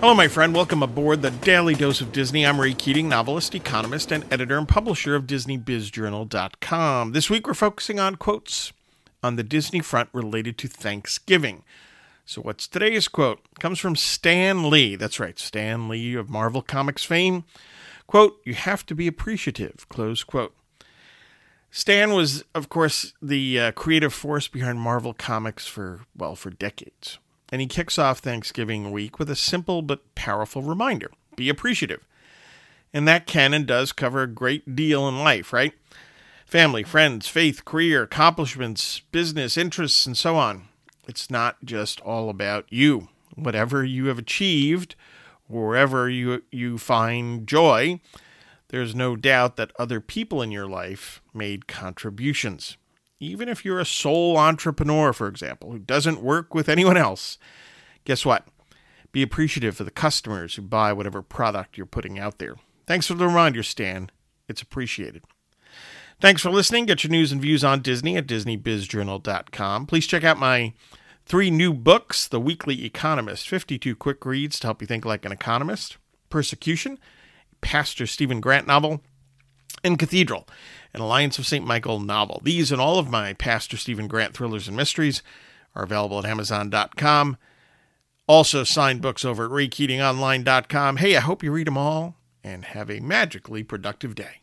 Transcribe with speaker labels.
Speaker 1: Hello, my friend. Welcome aboard the Daily Dose of Disney. I'm Ray Keating, novelist, economist, and editor and publisher of DisneyBizJournal.com. This week, we're focusing on quotes on the Disney front related to Thanksgiving. So, what's today's quote? It comes from Stan Lee. That's right, Stan Lee of Marvel Comics fame. Quote, You have to be appreciative. Close quote. Stan was, of course, the uh, creative force behind Marvel Comics for, well, for decades and he kicks off Thanksgiving week with a simple but powerful reminder be appreciative. And that can and does cover a great deal in life, right? Family, friends, faith, career, accomplishments, business, interests, and so on. It's not just all about you. Whatever you have achieved, wherever you, you find joy, there's no doubt that other people in your life made contributions even if you're a sole entrepreneur, for example, who doesn't work with anyone else, guess what? Be appreciative for the customers who buy whatever product you're putting out there. Thanks for the reminder, Stan. It's appreciated. Thanks for listening. Get your news and views on Disney at DisneyBizJournal.com. Please check out my three new books The Weekly Economist 52 Quick Reads to Help You Think Like an Economist, Persecution, Pastor Stephen Grant novel, and Cathedral, an Alliance of St. Michael novel. These and all of my Pastor Stephen Grant thrillers and mysteries are available at Amazon.com. Also, signed books over at RayKeatingOnline.com. Hey, I hope you read them all and have a magically productive day.